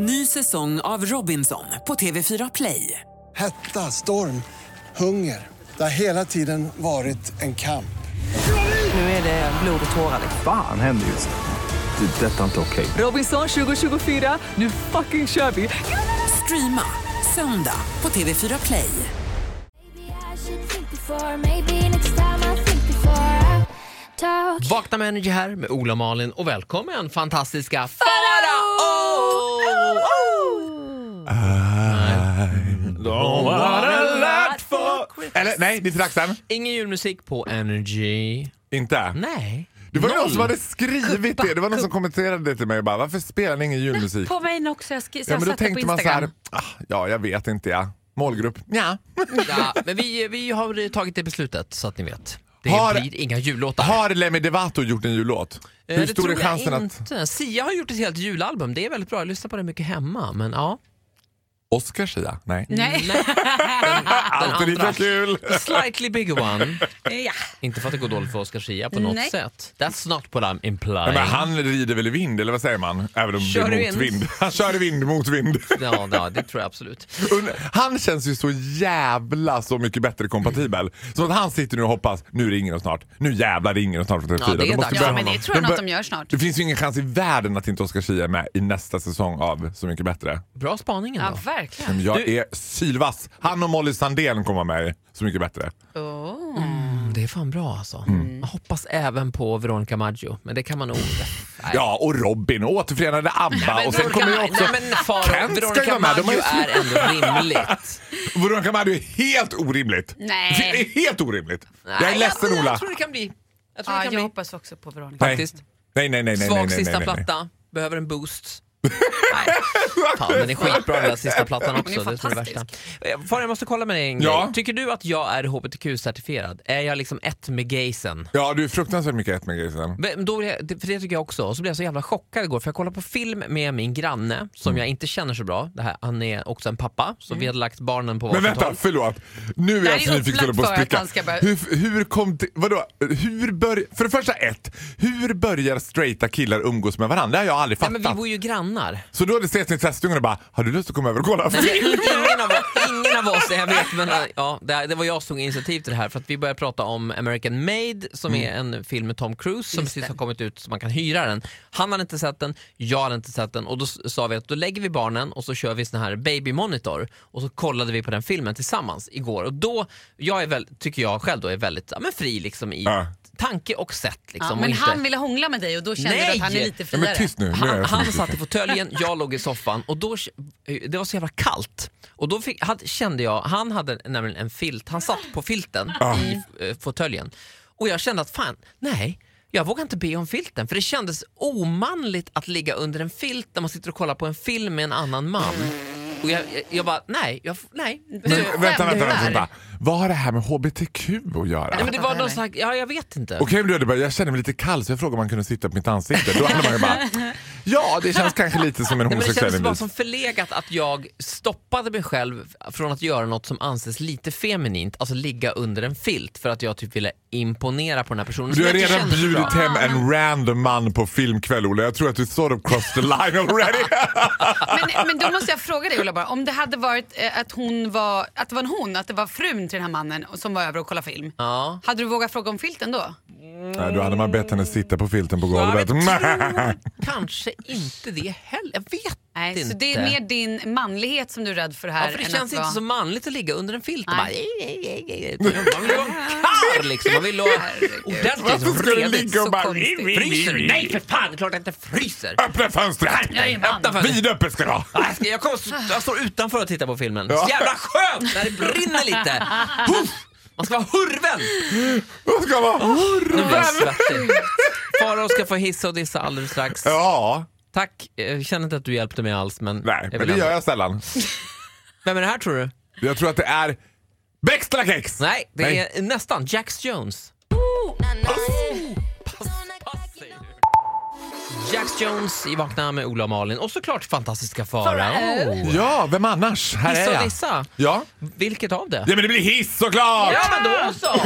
Ny säsong av Robinson på TV4 Play. Hetta, storm, hunger. Det har hela tiden varit en kamp. Nu är det blod och tårar. Fan händer just nu. Det. är Detta är inte okej. Robinson 2024, nu fucking kör vi! Streama söndag på TV4 Play. Vakna med Energy här med Ola och Malin och välkommen fantastiska Farao! Eller nej, det är inte dags än. Ingen julmusik på Energy. Inte? Nej. Det var Noll. någon som hade skrivit det. Det var någon som kommenterade det till mig och bara, varför spelar ni ingen julmusik? På mig också. Jag, skri- så Ja, jag men då satte på tänkte man så Instagram. här, ah, ja jag vet inte ja. Målgrupp, ja. Ja, men vi, vi har tagit det beslutet så att ni vet. Det Har- blir inga jullåtar. Har Lemmy Devato gjort en jullåt? Eh, Hur det stor är tror jag chansen att inte. Sia har gjort ett helt julalbum. Det är väldigt bra. Jag lyssnar på det mycket hemma. Men ja. Oscar Sia? Nej. Nej. Nej. Den, den Alltid lika kul. The slightly bigger one. ja. Inte för att det går dåligt för Oscar Schia på något Nej. sätt. That's not what I'm implying. Ja, men han rider väl i vind, eller vad säger man? Även om Kör det är vind. motvind. Han kör i vind, mot vind. Ja, ja, det tror jag absolut. Han känns ju så jävla så mycket bättre kompatibel. Så att han sitter nu och hoppas, nu ringer de snart. Nu jävlar ringer de snart från TV4. Ja, det är De måste Ja, men honom. det tror jag bör- att de gör snart. Det finns ju ingen chans i världen att inte Oscar Zia är med i nästa säsong av Så mycket bättre. Bra spaning Ja, ändå. Verkligen. Men jag Du- är sylvass. Han och Molly Sandén kommer med i Så mycket bättre. Oh. Mm, det är fan bra alltså. Mm. Jag hoppas även på Veronica Maggio, men det kan man nog... Nej. Ja, och Robin och återförenade ABBA. Nej, men och sen Veronica, kommer ju också... nej, men Faro, Kent ska ju Veronica vara med. Har Maggio är ändå rimligt. Veronica Maggio är helt orimligt. Nej. Det är helt orimligt. jag är Nej, ledsen jag, Ola. Jag tror det kan bli. Jag tror Ja, det kan jag bli. hoppas också på Veronica. Nej. faktiskt. Nej, nej, nej, nej, Svag nej, nej, sista nej, nej. platta, behöver en boost. Nej. Fan, den är skitbra den där sista plattan också. Det är det värsta. Eh, Far, jag måste kolla med dig en Ja. grej. Tycker du att jag är hbtq-certifierad? Är jag liksom ett med gaysen? Ja, du är fruktansvärt mycket ett med grisen. Men Då, vill jag- det- för det tycker jag också. Och så blev jag så jävla chockad igår för jag kollade på film med min granne som Mm. jag inte känner så bra. Det här, han är också en pappa så vi hade lagt barnen på Men varsitt vänta, håll. förlåt. Nu är Det här jag är så nyfiken så upplagt på att för att spricka. han ska börja- Hur, hur kom till, vadå, hur bör, för det första ett, hur börjar straighta killar umgås med varandra? Det har jag aldrig Nej, fattat. men vi bor ju grannar. Så då hade ses ni tvättstugan och bara, har du lust att komma över och kolla Nej, men film? ingen, av, ingen av oss, jag vet, men ja, det, det var jag som tog initiativ till det här för att vi började prata om American Made som är en film med Tom Cruise som Just precis det. har kommit ut så man kan hyra den. Han hade inte sett den, jag hade inte sett den och då s- sa vi att då lägger vi barnen och så kör vi sån här baby monitor och så kollade vi på den filmen tillsammans igår och då, jag är väl, tycker jag själv då är väldigt ja, men fri liksom i Ja. tanke och sätt. Liksom, Ja, och men inte... han ville hångla med dig och då kände Nej! du att han är lite Ja, friare. men tyst nu, nu är Han, jag så han satt i fåtöljen, jag låg i soffan och då, det var så jävla kallt. Och då fick, hade, kände jag, han hade nämligen en filt, han satt på filten i eh, fåtöljen. Och jag kände att fan, nej, jag vågar inte be om filten för det kändes omanligt att ligga under en filt när man sitter och kollar på en film med en annan man. Och jag, jag, jag bara, nej, jag, nej. Men, vänta, vänta, vänta, vänta. Vad har det här med HBTQ att göra? Nej men det var någon slags, ja jag vet inte. Okej, bara, jag känner mig lite kall så jag frågade om man kunde sitta på mitt ansikte. Då hade man ju bara, ja det känns kanske lite som en Nej, men det homosexuell kändes bara invit. som förlegat att jag stoppade mig själv från att göra något som anses lite feminint, alltså ligga under en filt för att jag typ ville imponera på den här personen. Du har redan känner så bjudit bra. hem en random man på filmkväll Ola. Jag tror att du sort of crossed the line already. Men, men då måste jag fråga dig Ola bara, om det hade varit eh, att hon var, att det var en hon, att det var frun till den här mannen som var över och kollade film. Ja. Hade du vågat fråga om filten då? Nej, då hade man bett henne sitta på filten på golvet. kanske inte det heller. Jag vet Nej, inte. så det är mer din manlighet som du är rädd för här Ja, för det än känns inte vara... så manligt att ligga under en filt och Nej. bara... Man vill vara en karl liksom. Man vill ha ordentligt Varför ska du ligga och så bara... Fryser du? Nej för fan, det är klart jag inte fryser. Öppna fönstret! Öppna fönstret. Vidöppet ska vara! Ja, Jag, ska, jag, kommer, jag står utanför och tittar på filmen. Så jävla skönt när det brinner lite. Puff! Man ska vara hurven! Vad ska vara Nu blir jag svettig. Farao ska få hissa och dissa alldeles strax. Ja, Tack, jag känner inte att du hjälpte mig alls men... nej, men det gör jag sällan. Vem är det här tror du? Jag tror att det är Bextra kex! Nej, det Nej. är nästan Jax Jones. Jax Jones i Vakna med Ola och Malin och såklart fantastiska Farao. Ja, vem annars? Här Hissa är och jag. dissa. Ja. Vilket av det? ja, men det blir hiss såklart! Ja men då så!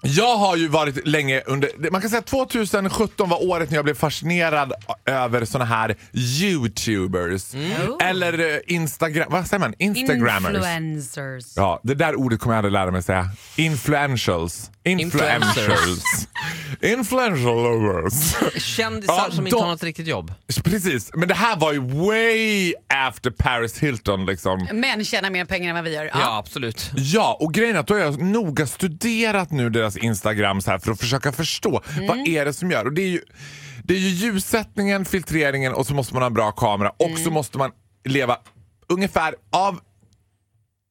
Jag har ju varit länge under, man kan säga att 2017 var året när jag blev fascinerad över såna här YouTubers. Eller eh, Instagram, vad säger man? Instagrammers. Influencers. Ja, det där ordet kommer jag aldrig lära mig säga. Influentials. Influencers. Influentials. Kändisar Ja, som inte de- har något riktigt jobb. Precis, men det här var ju way after Paris Hilton liksom. Män tjänar mer pengar än vad vi gör. Ja, absolut. Ja, och grejen är att då har jag noga studerat nu deras Instagrams här för att försöka förstå vad är det som gör. Och det är ju, det är ju ljussättningen, filtreringen och så måste man ha en bra kamera och så måste man leva ungefär av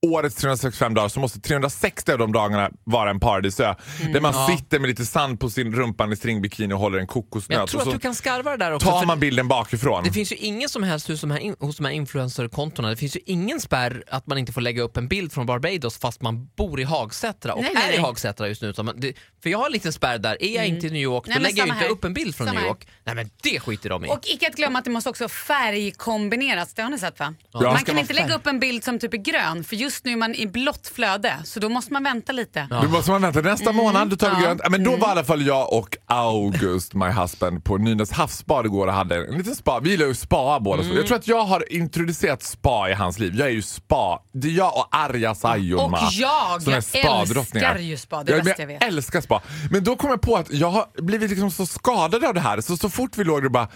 årets 365 dagar så måste 360 av de dagarna vara en paradisö. Där man sitter med lite sand på sin rumpan i stringbikini och håller en kokosnöt. jag tror att du kan skarva det där också. tar man bilden bakifrån. Det finns ju ingen som helst hos de här, hos de här influencerkontona, det finns ju ingen spärr att man inte får lägga upp en bild från Barbados fast man bor i Hagsätra och Nej, är nej, i. Hagsätra just nu. Det, för jag har en liten spärr där, är jag inte i New York Nej, då lägger jag inte här. upp en bild från Samma New här. York. Nej men det skiter de i. Och icke att glömma att det måste också färgkombineras. Det har ni sett va? det man kan inte färg. lägga upp en bild som typ är grön för just nu är man i blått flöde så då måste man vänta lite. Du måste man vänta nästa månad, då tar vi Ja. grönt. Ja, Men då var i alla fall jag och August, my husband, på Nynäs havsbad igår och hade en liten spa. Vi gillar ju spa båda två. Jag tror att jag har introducerat spa i hans liv. Jag är ju spa. Det är jag och Arja Saijonmaa. Och jag som är spadrottningar. älskar ju spa, det är jag, jag vet. älskar spa. Men då kom jag på att jag har blivit liksom så skadad av det här så så fort vi låg där bara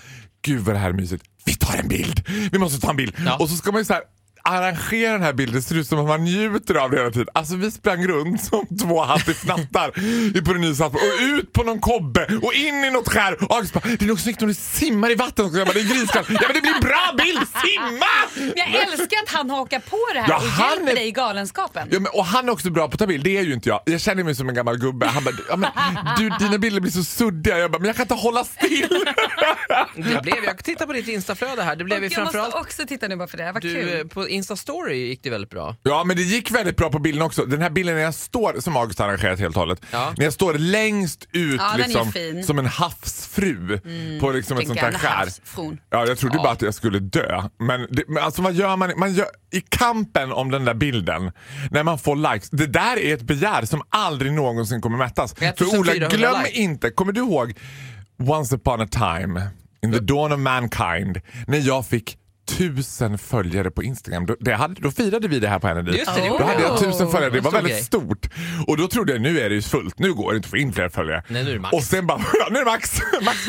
Gud vad det här är mysigt. Vi tar en bild. Vi måste ta en bild. Ja. Och så ska man ju så här arrangera den här bilden. Det ser ut som att man njuter av det hela tiden. Alltså vi sprang runt som två hattifnattar i på den nya Saltborg. och ut på någon kobbe och in i något skär. Och August bara, det är nog snyggt om du simmar i vatten också. Jag bara, det är griskallt. Ja men det blir en bra bild, simma! Jag älskar att han hakar på det här Ja, och han hjälper är- dig i galenskapen. Ja, men, och han är också bra på att ta bild, det är ju inte jag. Jag känner mig som en gammal gubbe. Han bara, ja, men, du, dina bilder blir så suddiga. Jag bara, men jag kan inte hålla still. Det blev, jag tittar på ditt instaflöde här, det blev Och ju jag måste framförallt också titta nu bara för det här, vad du, eh, kul. Insta-story gick det väldigt bra. Ja men det gick väldigt bra på bilden också. Den här bilden när jag står, som August har arrangerat helt och hållet, Ja. när jag står längst ut Ja, liksom, som en havsfru på liksom ett sånt gamla skär. Ja, jag trodde bara att jag skulle dö. Men, det, men alltså vad gör man? man gör, I kampen om den där bilden, när man får likes, det där är ett begär som aldrig någonsin kommer mättas. För 1400 Ola, glöm likes. inte, kommer du ihåg Once upon a time, in the dawn of mankind, när jag fick tusen följare på Instagram. Då, det hade, då firade vi det här på Henry. Just det, det Då hade jag tusen följare, det var väldigt grej. stort. Och då trodde jag nu är det ju fullt, nu går det inte att få in fler följare. Nej, nu är det max. Och sen bara, ja, nu är det max. max.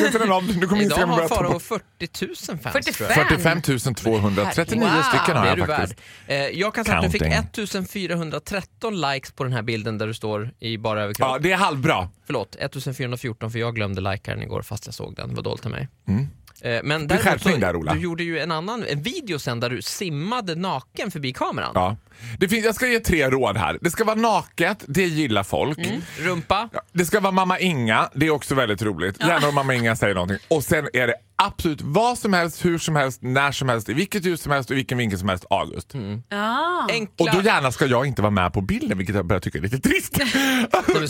Nu kommer Idag har Farao bort. 40 000 fans 45. tror jag. 45 239 Wow. stycken har jag du faktiskt. värd. Eh, Jag kan säga att du fick Counting. 1413 likes på den här bilden där du står i bara överkropp. Ja, det är halvbra. Förlåt, 1414 för jag glömde likea den igår fast jag såg den. Det var dåligt av mig. Eh, Men är däremot skärpning där, Ola. du gjorde ju en annan en video sen där du simmade naken förbi kameran. Ja. Det finns, jag ska ge tre råd här. Det ska vara naket, det gillar folk. Rumpa, Ja, Det ska vara mamma Inga, det är också väldigt roligt. Gärna om mamma Inga säger någonting. Och sen är det absolut vad som helst, hur som helst, när som helst, i vilket ljus som helst och i vilken vinkel som helst, August. Ah. Och då gärna ska jag inte vara med på bilden, vilket jag börjar tycka är lite trist.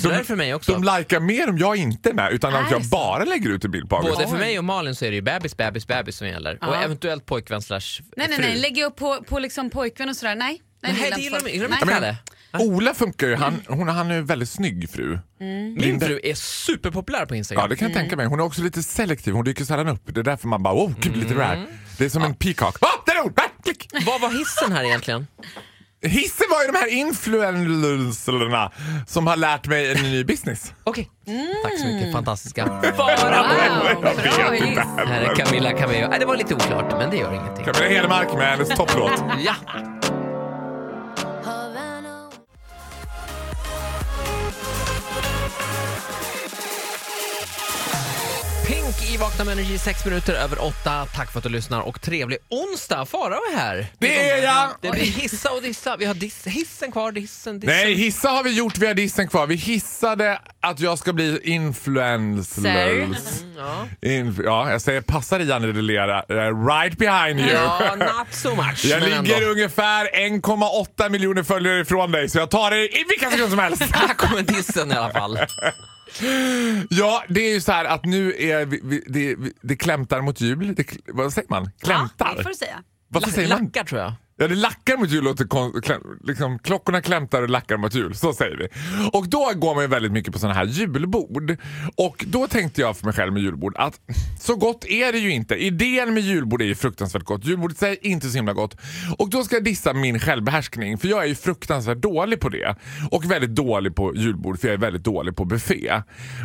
det för mig också. De likar mer om jag inte är med, utan att jag bara lägger ut en bild på August. Både för mig och Malin så är det ju bebis, bebis, bebis som gäller. Och eventuellt pojkvän slash Nej, nej, fru. nej. Lägga upp på, på liksom pojkvän och sådär. Nej. Nej, Nej, det gillar de gillar de Nej. inte men-. Ola funkar ju, han, hon, han är en väldigt snygg fru. Min Linda- fru är superpopulär på Instagram. Ja det kan jag tänka mig. Hon är också lite selektiv, hon dyker sällan upp. Det är därför man bara wow, gud lite rare. Det är som en peacock. Ah, där är hon! Ah, klick! Vad var hissen här egentligen? Hissen var ju de här influencerna som har lärt mig en ny business. Okej, tack så mycket. Fantastiska. Wow, Jag vet inte. Här är Camilla. Nej, det var lite oklart, men det gör ingenting. Camilla Hedemark med hennes topplåt. Ja, i Vakna med Energy, sex minuter över åtta. Tack för att du lyssnar och trevlig onsdag. Farao är här. Det är jag! Det blir hissa och dissa. Vi har diss, hissen kvar, dissen, dissen. Nej, hissa har vi gjort, vi har dissen kvar. Vi hissade att jag ska bli influencer. Ja. Inf- ja, jag säger passar i Janne Delera, uh, right behind you. ja, not so much. Jag ligger ändå. ungefär 1,8 miljoner följare ifrån dig så jag tar det i vilka sekunder som helst. Här kommer dissen i alla fall. Ja, det är ju så här att nu är vi, vi, det, vi, det klämtar mot jul. Det, vad säger man? Klämtar? Ja, det får du säga. Varför säger man? Lackar tror jag. Ja, det lackar mot jul. Låter kon- kläm, liksom, klockorna klämtar och lackar mot jul. Så säger vi. Och då går man ju väldigt mycket på sådana här julbord. Och då tänkte jag för mig själv med julbord att så gott är det ju inte. Idén med julbord är ju fruktansvärt gott. Julbordet i inte så himla gott. Och då ska jag dissa min självbehärskning. För jag är ju fruktansvärt dålig på det. Och väldigt dålig på julbord för jag är väldigt dålig på buffé.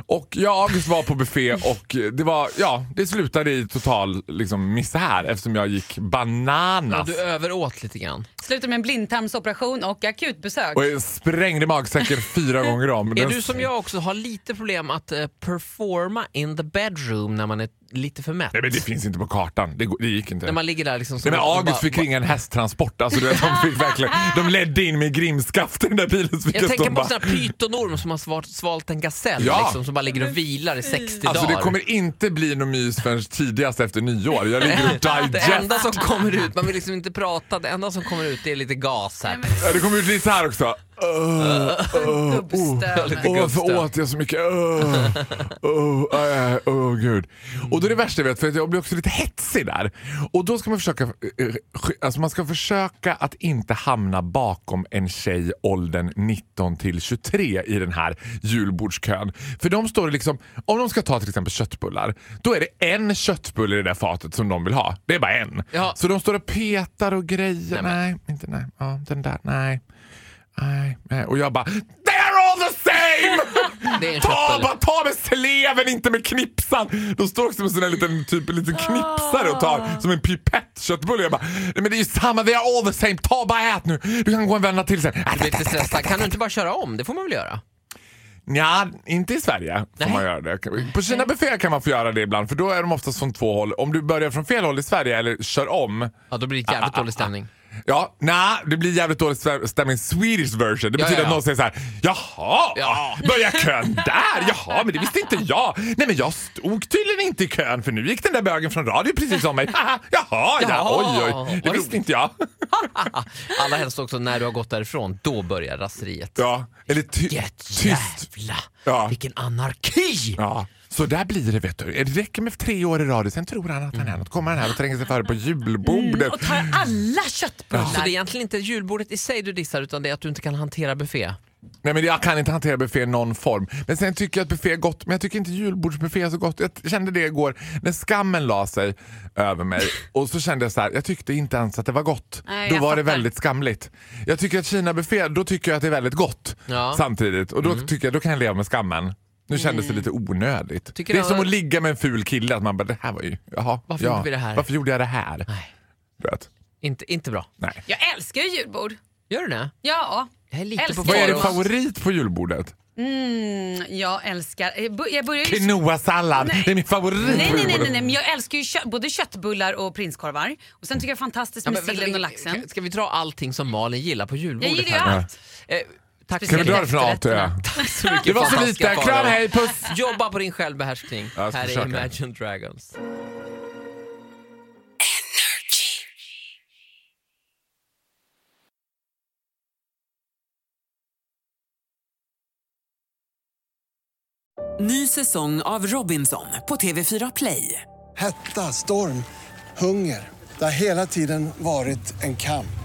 Och jag var på buffé och det var, ja, det slutade i total liksom, misär eftersom jag gick Ja, bananas. du överåt lite grann. Slutar med en blindtarmsoperation och akutbesök. Och sprängde magsäcken fyra gånger om. Är Den- du som jag också har lite problem att eh, performa in the bedroom när man är lite för mätt? Nej men det finns inte på kartan. Det, det gick inte. När man ligger där liksom som Nej, men August bara- fick ringa en hästtransport. Alltså, du vet, de, fick verkligen, de ledde in med grimskaft i den där bilen. Så fick Jag tänker på bara- en sån här pytonorm som har svalt, svalt en gasell Ja. liksom, som bara ligger och vilar i 60 Alltså dagar. det kommer inte bli någon mys förrän tidigast efter nyår. Jag ligger och Det digest. enda som kommer ut, man vill liksom inte prata, det enda som kommer ut är lite gas här. Ja, Det kommer ut lite här också. Uh, Gubbstövel. Lite Åh, varför åt jag så mycket? Åh, åh, äh, åh, gud. Och då är det värsta jag vet, för att jag blir också lite hetsig där. Och då ska man försöka, eh, sk- alltså man ska försöka att inte hamna bakom en tjej åldern 19 till 23 i den här julbordskön. För de står liksom, om de ska ta till exempel köttbullar, då är det en köttbulle i det där fatet som de vill ha. Det är bara en. Ja. Så de står och petar och grejer. Nej, Nej, inte nej. Ja, den där, nej. Nej, nej. Och jag bara They're all the same! Det är en ta, bara ta med sleven, inte med knipsan. De står också med där liten, typ, en liten knipsare och tar som en pipett köttbulle. Jag bara, nej men det är ju samma, they are all the same. Ta bara ät nu. Du kan gå och vända till sen. Du blir lite stressad. Kan du inte bara köra om? Det får man väl göra? Ja, inte i Sverige får Nej. man göra det. På Kina buffé kan man få göra det ibland för då är de oftast från två håll. Om du börjar från fel håll i Sverige eller kör om Ja, då blir det jävligt dålig stämning. Ja, nej, det blir jävligt dålig stä- stämning Swedish version. Det Ja, betyder ja, ja. att någon säger så här: jaha, Ja. börjar kön där? Jaha, men det visste inte jag. Nej men jag stod tydligen inte i kön för nu gick den där bögen från radio precis som mig. Jaha, ja, Jaha, oj, oj, det visste inte jag. Allra helst också när du har gått därifrån, då börjar raseriet. Ja, eller ty- Get tyst. jävla, Ja. vilken anarki! Ja, så där blir det vet du. Det räcker med tre år i radio, sen tror han att han är något. Kommer han här och tränger sig före på julbordet. Och tar alla köttbullar. Så det är egentligen inte julbordet i sig du dissar utan det är att du inte kan hantera buffé. Nej men jag kan inte hantera buffé i någon form. Men sen tycker jag att buffé är gott, men jag tycker inte julbordsbuffé är så gott. Jag kände det igår när skammen la sig över mig och så kände jag så här, jag tyckte inte ens att det var gott. Nej, då var det fattar. väldigt skamligt. Jag tycker att Kina buffé, då tycker jag att det är väldigt gott Ja. samtidigt och då tycker jag, då kan jag leva med skammen. Nu kändes det lite onödigt. Tycker det är du- som att ligga med en ful kille, att man bara, det här var ju, jaha, Varför ja, gjorde vi det här? Varför gjorde jag det här? Nej. Vet. Inte, inte bra. Nej. Jag älskar ju julbord. Gör du det? Ja. Jag är lite Älskar på Vad är din favorit på julbordet? Mm, jag älskar... eh, Jag börjar ju... Quinoa-sallad, det är min favorit Nej, nej, nej, nej, nej, men jag älskar ju kött, både köttbullar och prinskorvar. Och sen tycker jag fantastiskt Ja, med men vänta, sillen och laxen. Ska, vi dra allting som Malin gillar på julbordet? Jag gillar ju här? allt. Tack vi så dra det från A till Ö? Tack så mycket Det var så lite. Kram, hej, puss! Jobba på din självbehärskning. Här är försöka. Imagine Dragons. Ny säsong av Robinson på TV4 Play. Hetta, storm, hunger. Det har hela tiden varit en kamp.